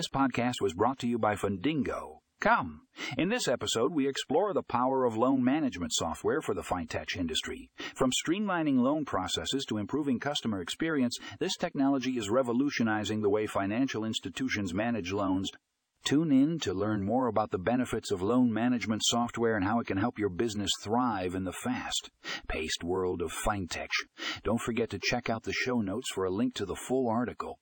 This podcast was brought to you by Fundingo. Come. In this episode, we explore the power of loan management software for the fintech industry. From streamlining loan processes to improving customer experience, this technology is revolutionizing the way financial institutions manage loans. Tune in to learn more about the benefits of loan management software and how it can help your business thrive in the fast paced world of fintech. Don't forget to check out the show notes for a link to the full article.